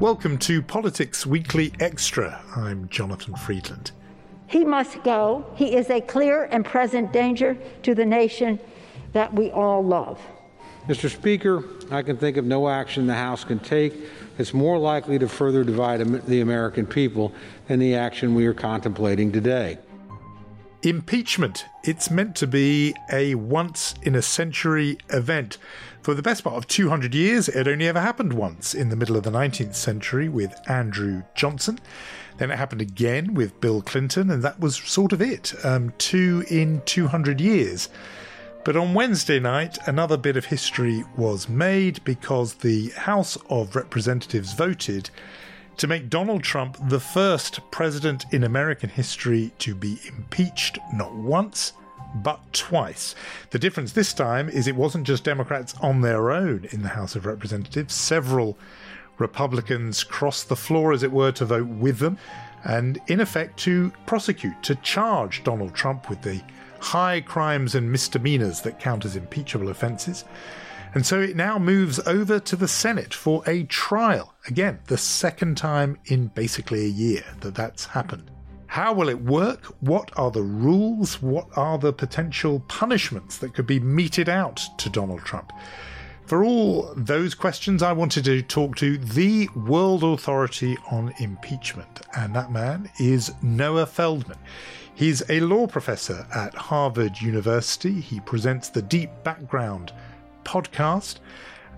Welcome to Politics Weekly Extra. I'm Jonathan Freedland. He must go. He is a clear and present danger to the nation that we all love. Mr. Speaker, I can think of no action the House can take that's more likely to further divide the American people than the action we are contemplating today. Impeachment. It's meant to be a once in a century event. For the best part of 200 years, it only ever happened once in the middle of the 19th century with Andrew Johnson. Then it happened again with Bill Clinton, and that was sort of it. Um, two in 200 years. But on Wednesday night, another bit of history was made because the House of Representatives voted to make Donald Trump the first president in American history to be impeached not once, but twice. The difference this time is it wasn't just Democrats on their own in the House of Representatives. Several Republicans crossed the floor, as it were, to vote with them, and in effect to prosecute, to charge Donald Trump with the high crimes and misdemeanors that count as impeachable offences. And so it now moves over to the Senate for a trial. Again, the second time in basically a year that that's happened. How will it work? What are the rules? What are the potential punishments that could be meted out to Donald Trump? For all those questions, I wanted to talk to the world authority on impeachment, and that man is Noah Feldman. He's a law professor at Harvard University. He presents the Deep Background podcast.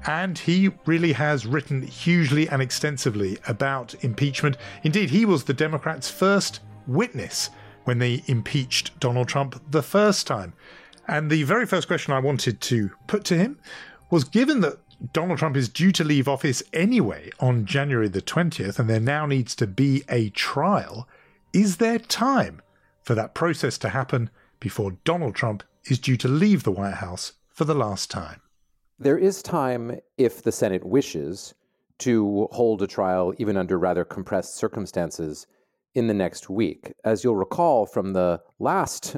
And he really has written hugely and extensively about impeachment. Indeed, he was the Democrats' first witness when they impeached Donald Trump the first time. And the very first question I wanted to put to him was given that Donald Trump is due to leave office anyway on January the 20th, and there now needs to be a trial, is there time for that process to happen before Donald Trump is due to leave the White House for the last time? There is time, if the Senate wishes, to hold a trial, even under rather compressed circumstances, in the next week. As you'll recall from the last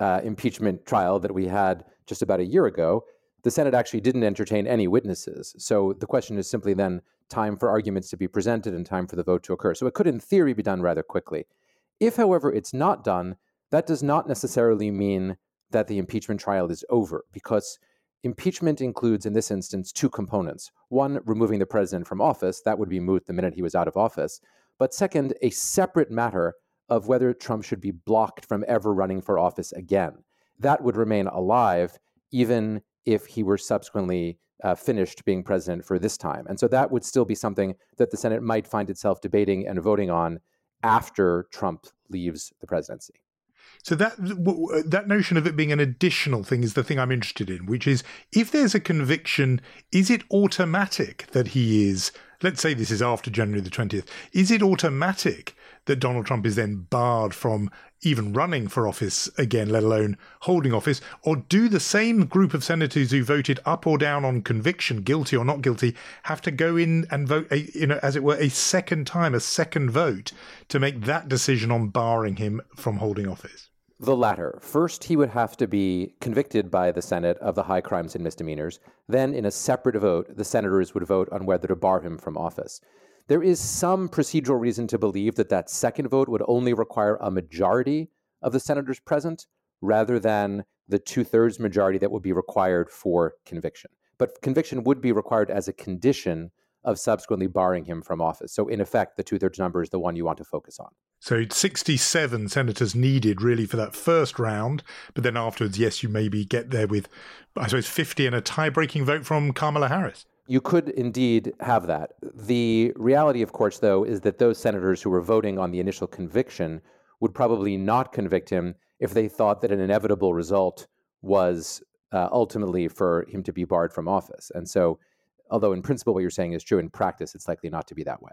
uh, impeachment trial that we had just about a year ago, the Senate actually didn't entertain any witnesses. So the question is simply then time for arguments to be presented and time for the vote to occur. So it could, in theory, be done rather quickly. If, however, it's not done, that does not necessarily mean that the impeachment trial is over, because Impeachment includes, in this instance, two components. One, removing the president from office. That would be moot the minute he was out of office. But second, a separate matter of whether Trump should be blocked from ever running for office again. That would remain alive even if he were subsequently uh, finished being president for this time. And so that would still be something that the Senate might find itself debating and voting on after Trump leaves the presidency. So that uh, that notion of it being an additional thing is the thing I'm interested in, which is if there's a conviction, is it automatic that he is? Let's say this is after January the 20th. Is it automatic that Donald Trump is then barred from even running for office again, let alone holding office? Or do the same group of senators who voted up or down on conviction, guilty or not guilty, have to go in and vote, a, you know, as it were, a second time, a second vote to make that decision on barring him from holding office? The latter. First, he would have to be convicted by the Senate of the high crimes and misdemeanors. Then, in a separate vote, the senators would vote on whether to bar him from office. There is some procedural reason to believe that that second vote would only require a majority of the senators present rather than the two thirds majority that would be required for conviction. but conviction would be required as a condition of subsequently barring him from office. So, in effect, the two thirds number is the one you want to focus on. So, 67 senators needed really for that first round. But then afterwards, yes, you maybe get there with, I suppose, 50 and a tie breaking vote from Kamala Harris. You could indeed have that. The reality, of course, though, is that those senators who were voting on the initial conviction would probably not convict him if they thought that an inevitable result was uh, ultimately for him to be barred from office. And so, although in principle what you're saying is true, in practice it's likely not to be that way.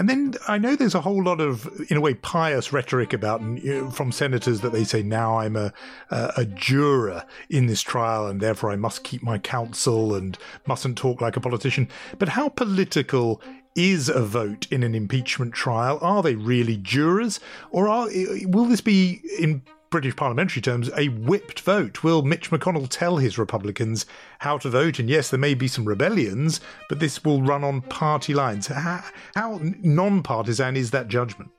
And then I know there's a whole lot of, in a way, pious rhetoric about you know, from senators that they say now I'm a, a, a juror in this trial and therefore I must keep my counsel and mustn't talk like a politician. But how political is a vote in an impeachment trial? Are they really jurors, or are, will this be in British parliamentary terms, a whipped vote. Will Mitch McConnell tell his Republicans how to vote? And yes, there may be some rebellions, but this will run on party lines. How, how non partisan is that judgment?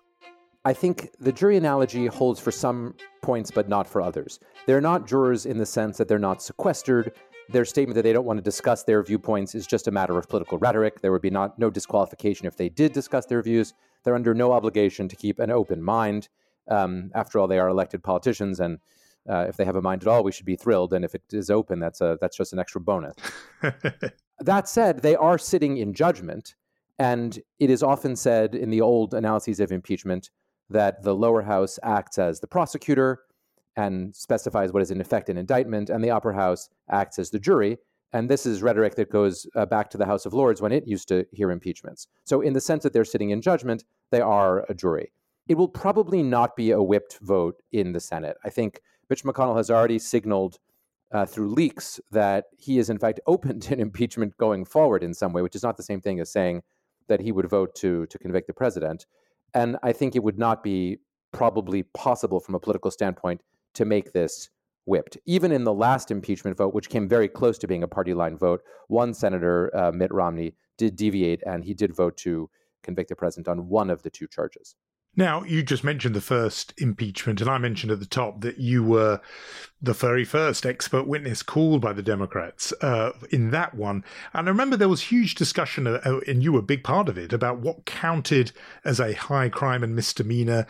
I think the jury analogy holds for some points, but not for others. They're not jurors in the sense that they're not sequestered. Their statement that they don't want to discuss their viewpoints is just a matter of political rhetoric. There would be not, no disqualification if they did discuss their views. They're under no obligation to keep an open mind. Um, after all, they are elected politicians, and uh, if they have a mind at all, we should be thrilled. And if it is open, that's a that's just an extra bonus. that said, they are sitting in judgment, and it is often said in the old analyses of impeachment that the lower house acts as the prosecutor and specifies what is in effect an indictment, and the upper house acts as the jury. And this is rhetoric that goes uh, back to the House of Lords when it used to hear impeachments. So, in the sense that they're sitting in judgment, they are a jury it will probably not be a whipped vote in the Senate. I think Mitch McConnell has already signaled uh, through leaks that he is, in fact, open to an impeachment going forward in some way, which is not the same thing as saying that he would vote to, to convict the president. And I think it would not be probably possible from a political standpoint to make this whipped. Even in the last impeachment vote, which came very close to being a party line vote, one senator, uh, Mitt Romney, did deviate and he did vote to convict the president on one of the two charges. Now, you just mentioned the first impeachment, and I mentioned at the top that you were the very first expert witness called by the Democrats uh, in that one. And I remember there was huge discussion, uh, uh, and you were a big part of it, about what counted as a high crime and misdemeanor,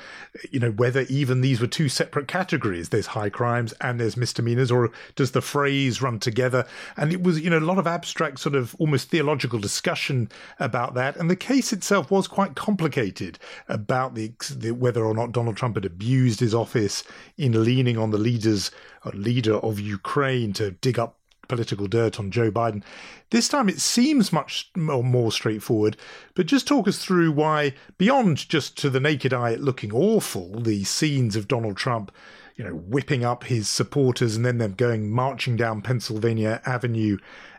you know, whether even these were two separate categories. There's high crimes and there's misdemeanors, or does the phrase run together? And it was, you know, a lot of abstract, sort of almost theological discussion about that. And the case itself was quite complicated about the, the whether or not Donald Trump had abused his office in leaning on the leaders uh, leader of Ukraine to dig up political dirt on Joe Biden. This time it seems much more straightforward, but just talk us through why, beyond just to the naked eye looking awful, the scenes of Donald Trump, you know, whipping up his supporters and then them going marching down Pennsylvania Avenue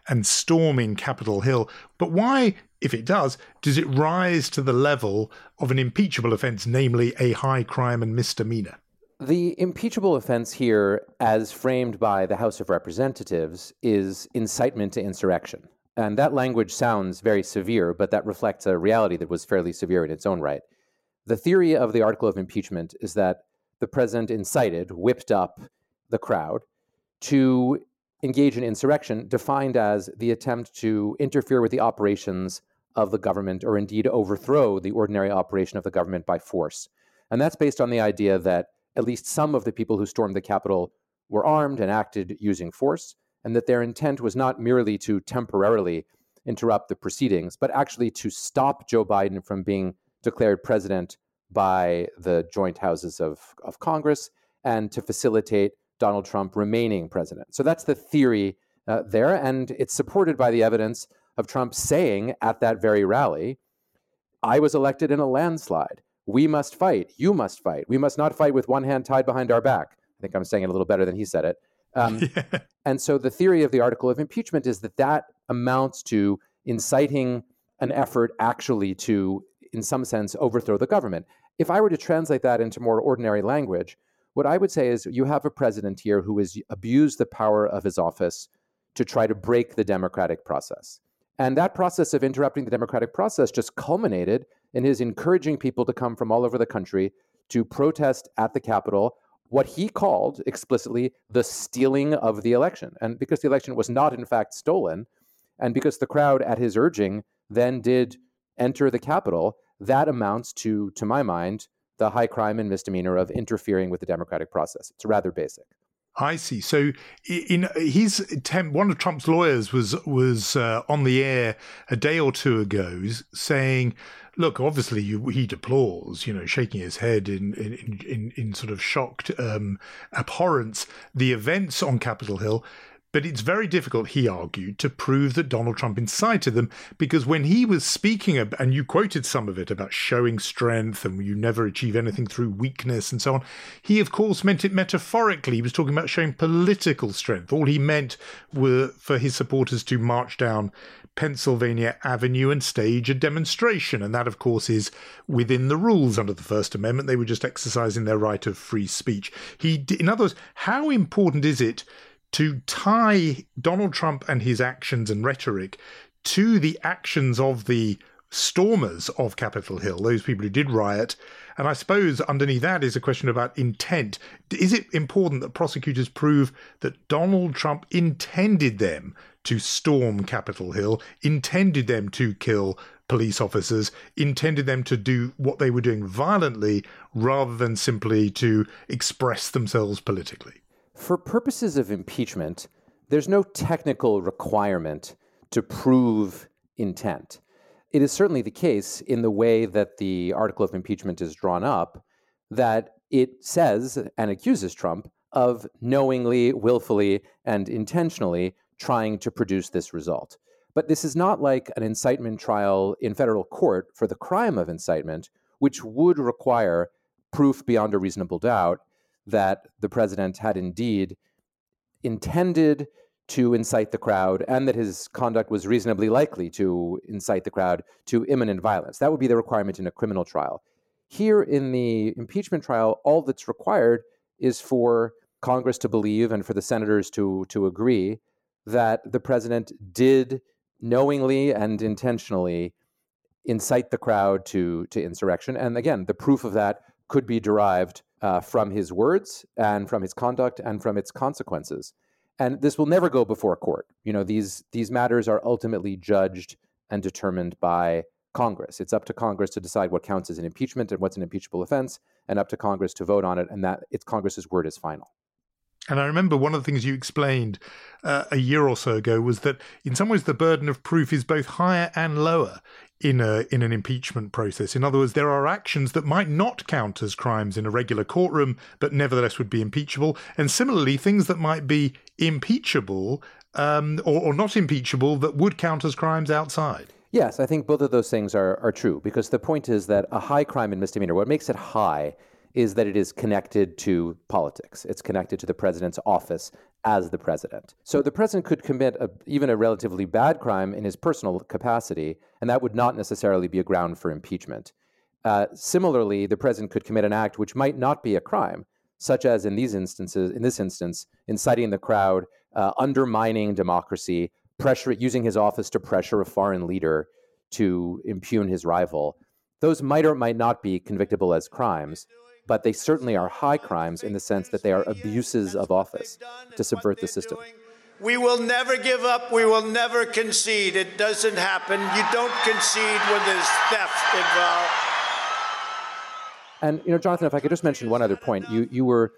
and storming Capitol Hill. But why, if it does, does it rise to the level of an impeachable offence, namely a high crime and misdemeanor? The impeachable offense here, as framed by the House of Representatives, is incitement to insurrection. And that language sounds very severe, but that reflects a reality that was fairly severe in its own right. The theory of the article of impeachment is that the president incited, whipped up the crowd to engage in insurrection, defined as the attempt to interfere with the operations of the government or indeed overthrow the ordinary operation of the government by force. And that's based on the idea that at least some of the people who stormed the Capitol were armed and acted using force, and that their intent was not merely to temporarily interrupt the proceedings, but actually to stop Joe Biden from being declared president by the joint houses of, of Congress and to facilitate Donald Trump remaining president. So that's the theory uh, there, and it's supported by the evidence of Trump saying at that very rally, I was elected in a landslide. We must fight. You must fight. We must not fight with one hand tied behind our back. I think I'm saying it a little better than he said it. Um, yeah. And so the theory of the article of impeachment is that that amounts to inciting an effort actually to, in some sense, overthrow the government. If I were to translate that into more ordinary language, what I would say is you have a president here who has abused the power of his office to try to break the democratic process. And that process of interrupting the democratic process just culminated in his encouraging people to come from all over the country to protest at the Capitol what he called explicitly the stealing of the election. And because the election was not, in fact, stolen, and because the crowd, at his urging, then did enter the Capitol, that amounts to, to my mind, the high crime and misdemeanor of interfering with the democratic process. It's rather basic. I see. So, in his attempt, one of Trump's lawyers was was uh, on the air a day or two ago saying, "Look, obviously you, he deplores, you know, shaking his head in in in, in sort of shocked um, abhorrence the events on Capitol Hill." But it's very difficult, he argued, to prove that Donald Trump incited them because when he was speaking, and you quoted some of it about showing strength and you never achieve anything through weakness and so on, he of course meant it metaphorically. He was talking about showing political strength. All he meant were for his supporters to march down Pennsylvania Avenue and stage a demonstration. And that, of course, is within the rules under the First Amendment. They were just exercising their right of free speech. He, in other words, how important is it? To tie Donald Trump and his actions and rhetoric to the actions of the stormers of Capitol Hill, those people who did riot. And I suppose underneath that is a question about intent. Is it important that prosecutors prove that Donald Trump intended them to storm Capitol Hill, intended them to kill police officers, intended them to do what they were doing violently rather than simply to express themselves politically? For purposes of impeachment, there's no technical requirement to prove intent. It is certainly the case in the way that the article of impeachment is drawn up that it says and accuses Trump of knowingly, willfully, and intentionally trying to produce this result. But this is not like an incitement trial in federal court for the crime of incitement, which would require proof beyond a reasonable doubt that the president had indeed intended to incite the crowd and that his conduct was reasonably likely to incite the crowd to imminent violence. That would be the requirement in a criminal trial. Here in the impeachment trial, all that's required is for Congress to believe and for the senators to, to agree that the president did knowingly and intentionally incite the crowd to, to insurrection. And again, the proof of that could be derived uh, from his words and from his conduct and from its consequences. And this will never go before a court. You know, these these matters are ultimately judged and determined by Congress. It's up to Congress to decide what counts as an impeachment and what's an impeachable offense, and up to Congress to vote on it. And that it's Congress's word is final. And I remember one of the things you explained uh, a year or so ago was that in some ways the burden of proof is both higher and lower in a in an impeachment process. In other words, there are actions that might not count as crimes in a regular courtroom, but nevertheless would be impeachable, and similarly, things that might be impeachable um, or, or not impeachable that would count as crimes outside. Yes, I think both of those things are are true because the point is that a high crime and misdemeanor, what makes it high is that it is connected to politics. It's connected to the president's office as the president. So the president could commit a, even a relatively bad crime in his personal capacity, and that would not necessarily be a ground for impeachment. Uh, similarly, the president could commit an act which might not be a crime, such as in these instances, in this instance, inciting the crowd, uh, undermining democracy, pressure, using his office to pressure a foreign leader to impugn his rival. Those might or might not be convictable as crimes but they certainly are high crimes in the sense that they are abuses of office to subvert the system. We will never give up. We will never concede. It doesn't happen. You don't concede when there's theft involved. And you know, Jonathan, if I could just mention one other point, you you were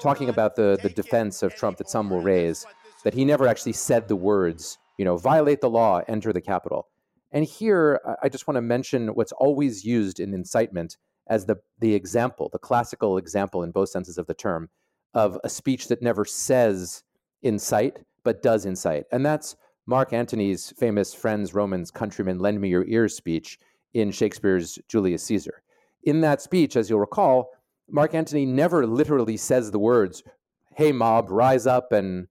talking about the the defense of Trump that some will raise that he never actually said the words, you know, violate the law, enter the Capitol. And here, I just want to mention what's always used in incitement as the, the example, the classical example in both senses of the term, of a speech that never says incite, but does incite. And that's Mark Antony's famous Friends, Romans, Countrymen, Lend Me Your Ears speech in Shakespeare's Julius Caesar. In that speech, as you'll recall, Mark Antony never literally says the words, hey, mob, rise up and,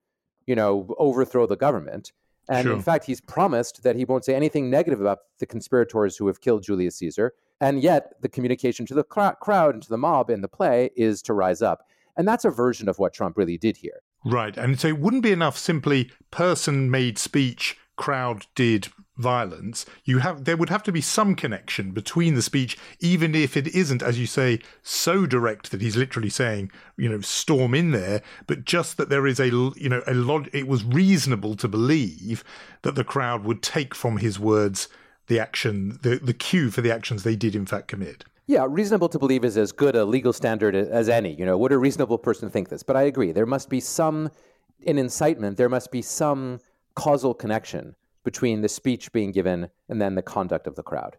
you know, overthrow the government. And sure. in fact, he's promised that he won't say anything negative about the conspirators who have killed Julius Caesar. And yet, the communication to the cr- crowd and to the mob in the play is to rise up. And that's a version of what Trump really did here. Right. And so it wouldn't be enough simply person made speech crowd did violence, you have there would have to be some connection between the speech, even if it isn't, as you say, so direct that he's literally saying, you know, storm in there, but just that there is a, you know, a lot. It was reasonable to believe that the crowd would take from his words the action, the the cue for the actions they did in fact commit. Yeah, reasonable to believe is as good a legal standard as any. You know, would a reasonable person think this? But I agree, there must be some, in incitement, there must be some causal connection between the speech being given and then the conduct of the crowd.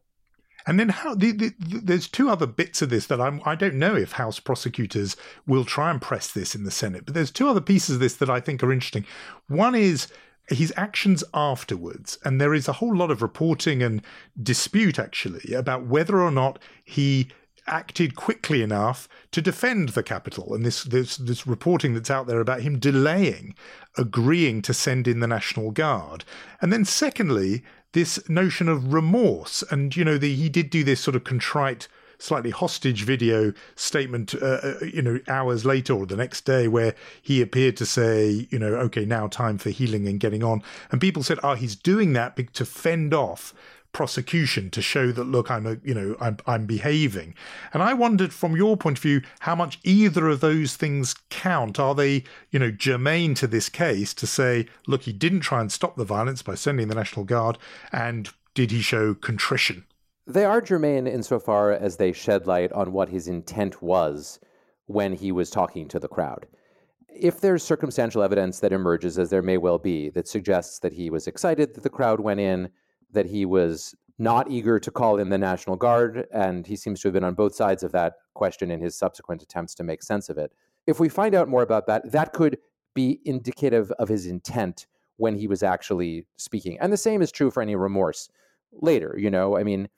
And then how the, the, the, there's two other bits of this that I'm I don't know if House prosecutors will try and press this in the Senate, but there's two other pieces of this that I think are interesting. One is his actions afterwards, and there is a whole lot of reporting and dispute actually about whether or not he acted quickly enough to defend the Capitol. And this, this, this reporting that's out there about him delaying agreeing to send in the National Guard. And then, secondly, this notion of remorse. And, you know, the, he did do this sort of contrite slightly hostage video statement, uh, uh, you know, hours later or the next day, where he appeared to say, you know, okay, now time for healing and getting on. And people said, oh, he's doing that to fend off prosecution to show that look i'm a you know I'm, I'm behaving. And i wondered from your point of view how much either of those things count? Are they you know germane to this case to say look he didn't try and stop the violence by sending the national guard and did he show contrition they are germane insofar as they shed light on what his intent was when he was talking to the crowd if there's circumstantial evidence that emerges, as there may well be, that suggests that he was excited that the crowd went in, that he was not eager to call in the National Guard, and he seems to have been on both sides of that question in his subsequent attempts to make sense of it. If we find out more about that, that could be indicative of his intent when he was actually speaking. And the same is true for any remorse later. You know, I mean,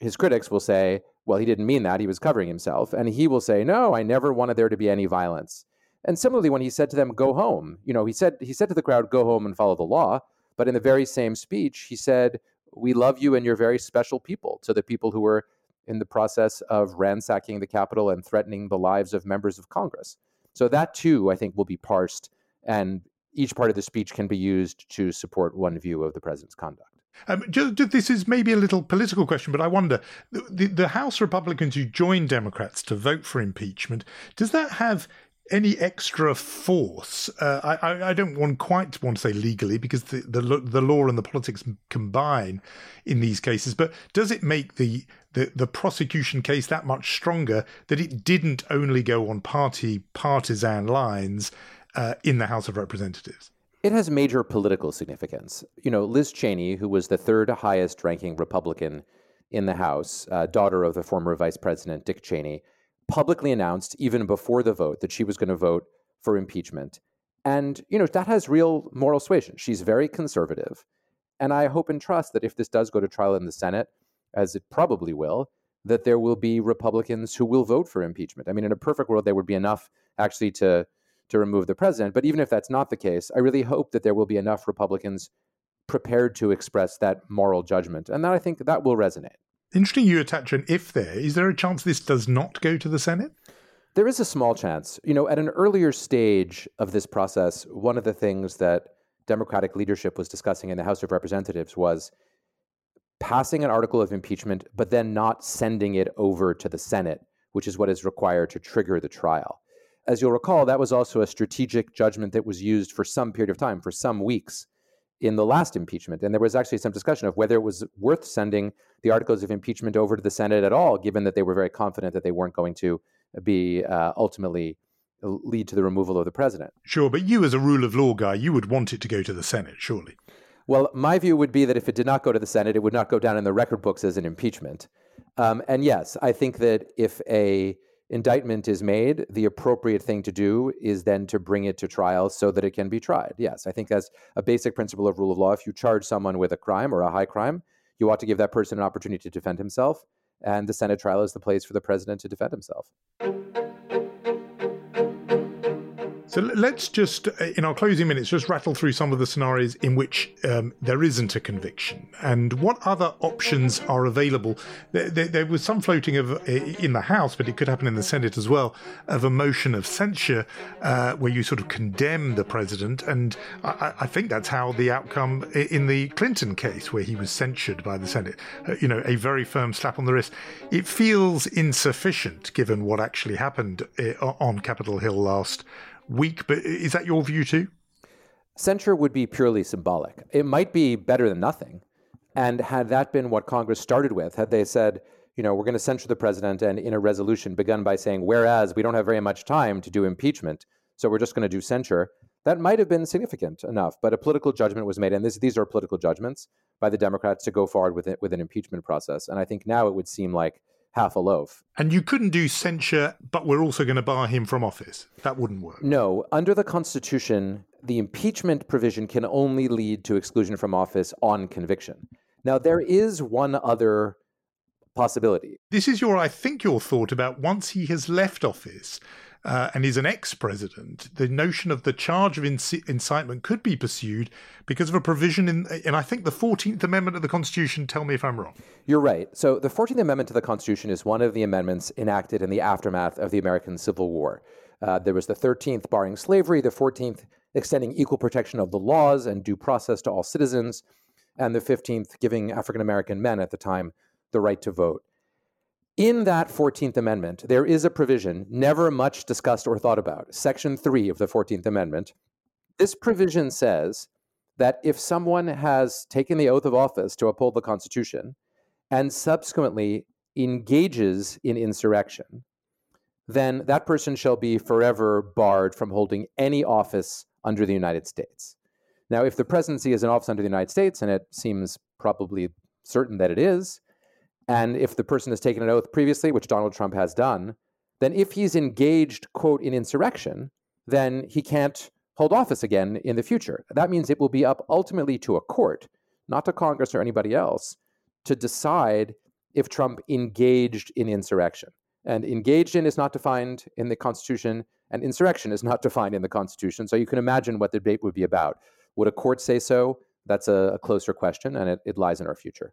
his critics will say, well, he didn't mean that. He was covering himself. And he will say, no, I never wanted there to be any violence. And similarly, when he said to them, go home, you know, he said, he said to the crowd, go home and follow the law. But in the very same speech, he said, We love you and you're very special people to the people who were in the process of ransacking the Capitol and threatening the lives of members of Congress. So that too, I think, will be parsed, and each part of the speech can be used to support one view of the president's conduct. Um, just, this is maybe a little political question, but I wonder the, the House Republicans who joined Democrats to vote for impeachment, does that have any extra force. Uh, I, I don't want quite want to say legally because the, the the law and the politics combine in these cases. But does it make the the, the prosecution case that much stronger that it didn't only go on party partisan lines uh, in the House of Representatives? It has major political significance. You know, Liz Cheney, who was the third highest ranking Republican in the House, uh, daughter of the former Vice President Dick Cheney publicly announced even before the vote that she was going to vote for impeachment. And, you know, that has real moral suasion. She's very conservative. And I hope and trust that if this does go to trial in the Senate, as it probably will, that there will be Republicans who will vote for impeachment. I mean, in a perfect world, there would be enough actually to to remove the president. But even if that's not the case, I really hope that there will be enough Republicans prepared to express that moral judgment, and that I think that will resonate. Interesting you attach an if there. Is there a chance this does not go to the Senate? There is a small chance. You know, at an earlier stage of this process, one of the things that Democratic leadership was discussing in the House of Representatives was passing an article of impeachment, but then not sending it over to the Senate, which is what is required to trigger the trial. As you'll recall, that was also a strategic judgment that was used for some period of time, for some weeks, in the last impeachment. And there was actually some discussion of whether it was worth sending the articles of impeachment over to the Senate at all, given that they were very confident that they weren't going to be uh, ultimately lead to the removal of the president. Sure, but you, as a rule of law guy, you would want it to go to the Senate, surely. Well, my view would be that if it did not go to the Senate, it would not go down in the record books as an impeachment. Um, and yes, I think that if a indictment is made, the appropriate thing to do is then to bring it to trial so that it can be tried. Yes, I think that's a basic principle of rule of law. If you charge someone with a crime or a high crime, you ought to give that person an opportunity to defend himself. And the Senate trial is the place for the president to defend himself. So let's just, uh, in our closing minutes, just rattle through some of the scenarios in which um, there isn't a conviction and what other options are available. There, there, there, was some floating of uh, in the House, but it could happen in the Senate as well, of a motion of censure uh, where you sort of condemn the president. And I, I, think that's how the outcome in the Clinton case, where he was censured by the Senate, uh, you know, a very firm slap on the wrist. It feels insufficient given what actually happened uh, on Capitol Hill last week, but is that your view too? Censure would be purely symbolic. It might be better than nothing. And had that been what Congress started with, had they said, you know, we're going to censure the president and in a resolution begun by saying, whereas we don't have very much time to do impeachment, so we're just going to do censure, that might have been significant enough. But a political judgment was made, and this, these are political judgments by the Democrats to go forward with it, with an impeachment process. And I think now it would seem like half a loaf. And you couldn't do censure, but we're also going to bar him from office. That wouldn't work. No. Under the Constitution, the impeachment provision can only lead to exclusion from office on conviction. Now, there is one other possibility. This is your, I think, your thought about once he has left office, uh, and is an ex president, the notion of the charge of inc- incitement could be pursued because of a provision in, and I think the 14th Amendment of the Constitution. Tell me if I'm wrong. You're right. So, the 14th Amendment to the Constitution is one of the amendments enacted in the aftermath of the American Civil War. Uh, there was the 13th barring slavery, the 14th extending equal protection of the laws and due process to all citizens, and the 15th giving African American men at the time the right to vote. In that 14th Amendment, there is a provision never much discussed or thought about, Section 3 of the 14th Amendment. This provision says that if someone has taken the oath of office to uphold the Constitution and subsequently engages in insurrection, then that person shall be forever barred from holding any office under the United States. Now, if the presidency is an office under the United States, and it seems probably certain that it is, and if the person has taken an oath previously, which Donald Trump has done, then if he's engaged, quote, in insurrection, then he can't hold office again in the future. That means it will be up ultimately to a court, not to Congress or anybody else, to decide if Trump engaged in insurrection. And engaged in is not defined in the Constitution, and insurrection is not defined in the Constitution. So you can imagine what the debate would be about. Would a court say so? That's a, a closer question, and it, it lies in our future.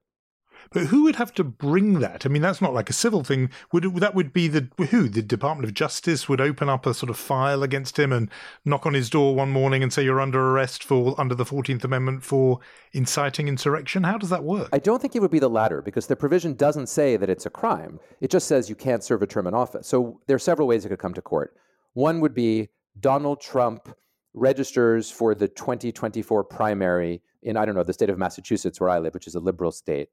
But who would have to bring that? I mean, that's not like a civil thing. Would it, that would be the who? The Department of Justice would open up a sort of file against him and knock on his door one morning and say you're under arrest for under the Fourteenth Amendment for inciting insurrection. How does that work? I don't think it would be the latter because the provision doesn't say that it's a crime. It just says you can't serve a term in office. So there are several ways it could come to court. One would be Donald Trump registers for the 2024 primary in I don't know the state of Massachusetts where I live, which is a liberal state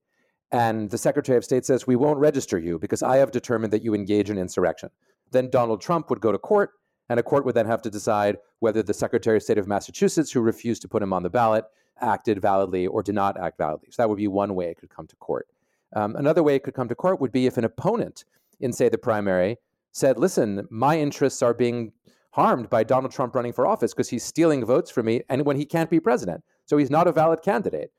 and the Secretary of State says, We won't register you because I have determined that you engage in insurrection. Then Donald Trump would go to court, and a court would then have to decide whether the Secretary of State of Massachusetts, who refused to put him on the ballot, acted validly or did not act validly. So that would be one way it could come to court. Um, another way it could come to court would be if an opponent in, say, the primary said, Listen, my interests are being harmed by Donald Trump running for office because he's stealing votes from me and when he can't be president. So he's not a valid candidate.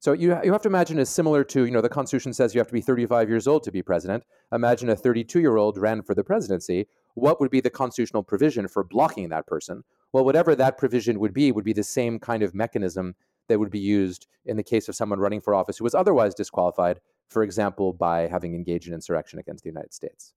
So you, you have to imagine it's similar to, you know, the Constitution says you have to be 35 years old to be president. Imagine a 32 year old ran for the presidency. What would be the constitutional provision for blocking that person? Well, whatever that provision would be, would be the same kind of mechanism that would be used in the case of someone running for office who was otherwise disqualified, for example, by having engaged in insurrection against the United States.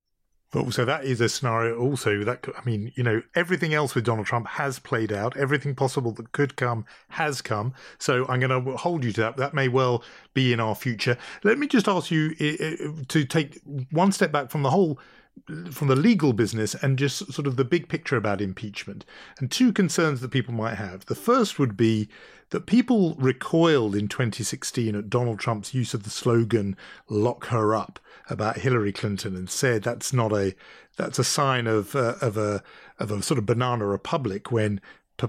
But also, that is a scenario. Also, that I mean, you know, everything else with Donald Trump has played out. Everything possible that could come has come. So I'm going to hold you to that. That may well be in our future. Let me just ask you to take one step back from the whole from the legal business and just sort of the big picture about impeachment and two concerns that people might have. The first would be that people recoiled in 2016 at Donald Trump's use of the slogan "lock her up" about Hillary Clinton and said that's not a that's a sign of uh, of a of a sort of banana republic when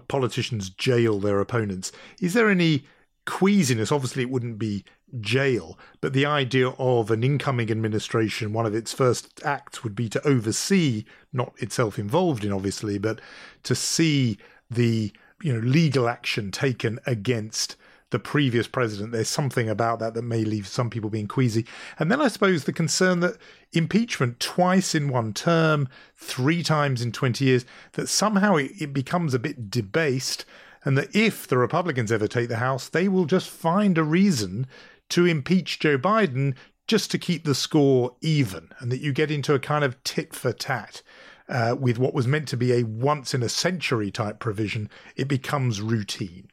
politicians jail their opponents. Is there any queasiness? Obviously, it wouldn't be jail, but the idea of an incoming administration, one of its first acts would be to oversee, not itself involved in, obviously, but to see the you know legal action taken against the previous president. There's something about that that may leave some people being queasy. And then I suppose the concern that impeachment twice in one term, three times in 20 years, that somehow it, it becomes a bit debased. And that if the Republicans ever take the House, they will just find a reason to impeach Joe Biden just to keep the score even, and that you get into a kind of tit for tat. Uh, with what was meant to be a once in a century type provision, it becomes routine.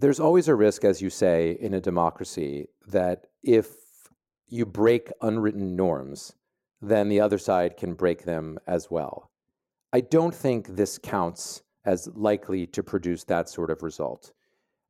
There's always a risk, as you say, in a democracy that if you break unwritten norms, then the other side can break them as well. I don't think this counts as likely to produce that sort of result.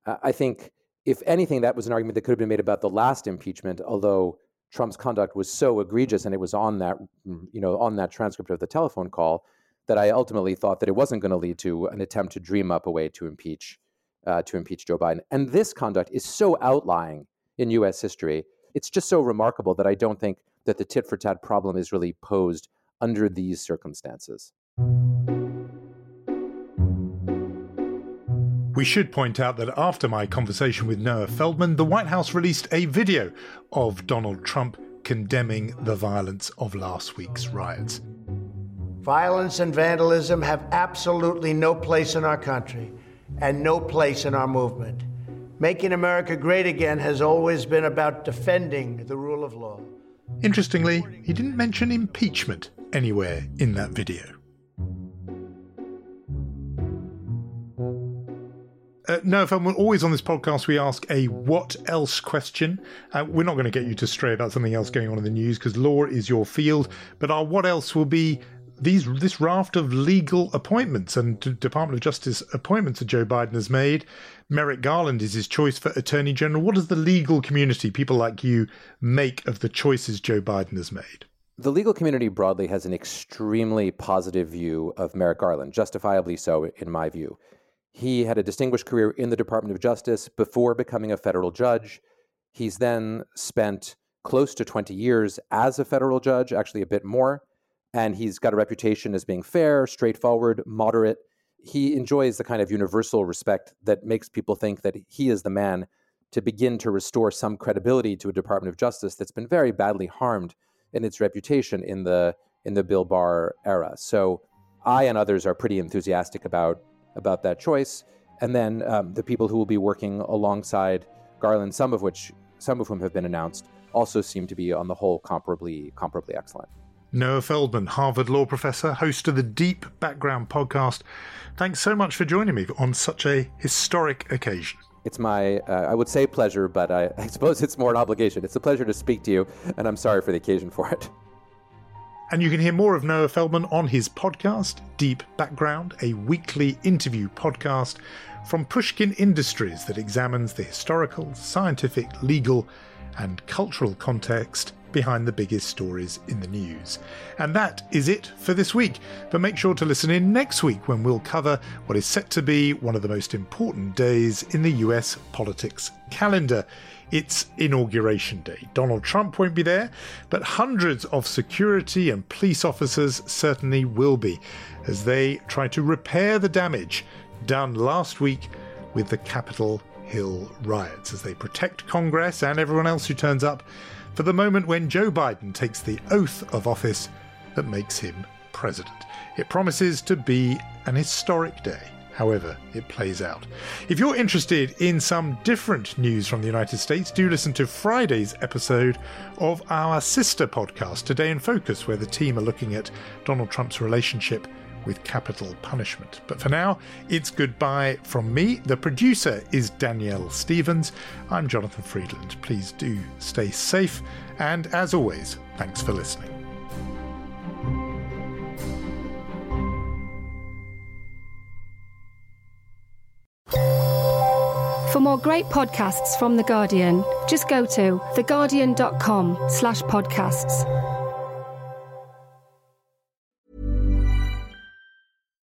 I think if anything, that was an argument that could have been made about the last impeachment, although Trump's conduct was so egregious and it was on that, you know, on that transcript of the telephone call that I ultimately thought that it wasn't going to lead to an attempt to dream up a way to impeach, uh, to impeach Joe Biden. And this conduct is so outlying in U.S. history. It's just so remarkable that I don't think that the tit for tat problem is really posed under these circumstances. We should point out that after my conversation with Noah Feldman, the White House released a video of Donald Trump condemning the violence of last week's riots. Violence and vandalism have absolutely no place in our country and no place in our movement. Making America great again has always been about defending the rule of law. Interestingly, he didn't mention impeachment anywhere in that video. Uh, Noah Feldman, always on this podcast, we ask a what else question. Uh, we're not going to get you to stray about something else going on in the news because law is your field. But our what else will be these this raft of legal appointments and D- Department of Justice appointments that Joe Biden has made. Merrick Garland is his choice for Attorney General. What does the legal community, people like you, make of the choices Joe Biden has made? The legal community broadly has an extremely positive view of Merrick Garland, justifiably so, in my view. He had a distinguished career in the Department of Justice before becoming a federal judge. He's then spent close to 20 years as a federal judge, actually a bit more. And he's got a reputation as being fair, straightforward, moderate. He enjoys the kind of universal respect that makes people think that he is the man to begin to restore some credibility to a Department of Justice that's been very badly harmed in its reputation in the in the Bill Barr era. So I and others are pretty enthusiastic about about that choice. And then um, the people who will be working alongside Garland, some of which, some of whom have been announced, also seem to be on the whole comparably, comparably excellent. Noah Feldman, Harvard law professor, host of the Deep Background podcast. Thanks so much for joining me on such a historic occasion. It's my, uh, I would say pleasure, but I, I suppose it's more an obligation. It's a pleasure to speak to you, and I'm sorry for the occasion for it. And you can hear more of Noah Feldman on his podcast, Deep Background, a weekly interview podcast from Pushkin Industries that examines the historical, scientific, legal, and cultural context behind the biggest stories in the news. And that is it for this week. But make sure to listen in next week when we'll cover what is set to be one of the most important days in the US politics calendar. It's Inauguration Day. Donald Trump won't be there, but hundreds of security and police officers certainly will be as they try to repair the damage done last week with the Capitol Hill riots as they protect Congress and everyone else who turns up for the moment when Joe Biden takes the oath of office that makes him president. It promises to be an historic day however it plays out. If you're interested in some different news from the United States, do listen to Friday's episode of our sister podcast, Today in Focus, where the team are looking at Donald Trump's relationship with capital punishment. But for now, it's goodbye from me. The producer is Danielle Stevens. I'm Jonathan Freedland. Please do stay safe. And as always, thanks for listening. For more great podcasts from The Guardian, just go to theguardian.com slash podcasts.